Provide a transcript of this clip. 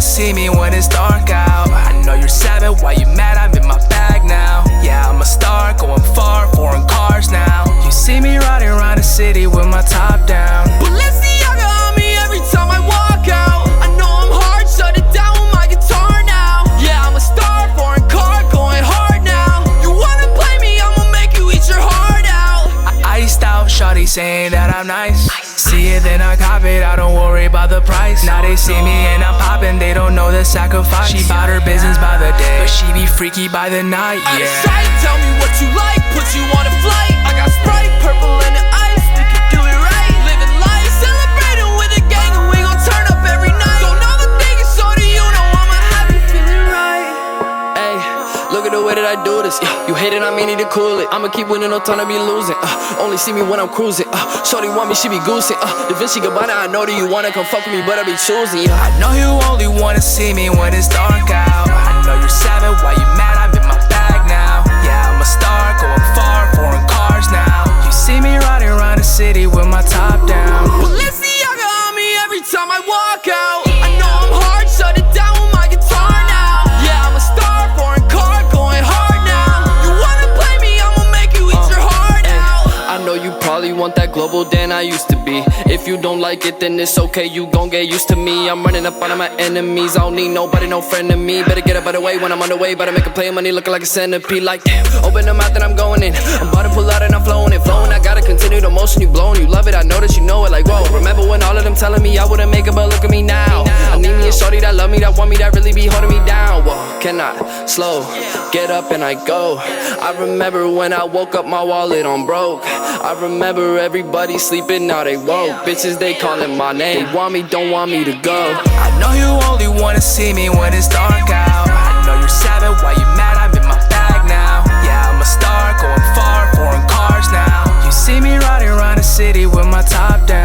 see me when it's dark out. I know you're seven, why you mad? I'm in my bag now. Yeah, I'm a star, going far, foreign cars now. You see me riding around the city with my top down. Balenciaga on me every time I walk out. I know I'm hard, shut it down with my guitar now. Yeah, I'm a star, foreign car, going hard now. You wanna play me, I'ma make you eat your heart out. I- Iced out, shawty saying that I'm nice. See it, then I cop it. I don't worry about the price. Now they see me and I'm popping, they don't know the sacrifice. She bought her business by the day, but she be freaky by the night. Out of sight, tell me what you like, put you on a flight. Look at the way that I do this. Yeah, you hate it, I mean need to cool it. I'ma keep winning, no time to be losing. Uh, only see me when I'm cruising. Uh, Shorty want me, she be goosing. Uh, Da Vinci Gabbana, I know that you wanna come fuck with me, but I be choosing. Yeah. I know you only wanna see me when it's dark out. I know you're seven, why you probably want that Global Dan I used to be. If you don't like it, then it's okay, you gon' get used to me. I'm running up on my enemies. I don't need nobody, no friend of me. Better get up out of the way when I'm on the way. Better make a play, money looking like a centipede. Like, damn, open the mouth and I'm going in. I'm about to pull out and I'm flowing it. Flowing, I gotta continue the motion. You blowing, you love it. I know that you know it. Like, whoa, remember when all of them telling me I wouldn't make it, but look at me now. I need me a shorty that love me, that want me, that really be holding me down. Whoa, cannot slow, get up and I go. I remember when I woke up, my wallet on broke. I remember everybody sleeping, now they woke. Bitches, they calling my name. They want me, don't want me to go. I know you only wanna see me when it's dark out. I know you're seven, why you mad? I'm in my bag now. Yeah, I'm a star, going far, foreign cars now. You see me riding around the city with my top down.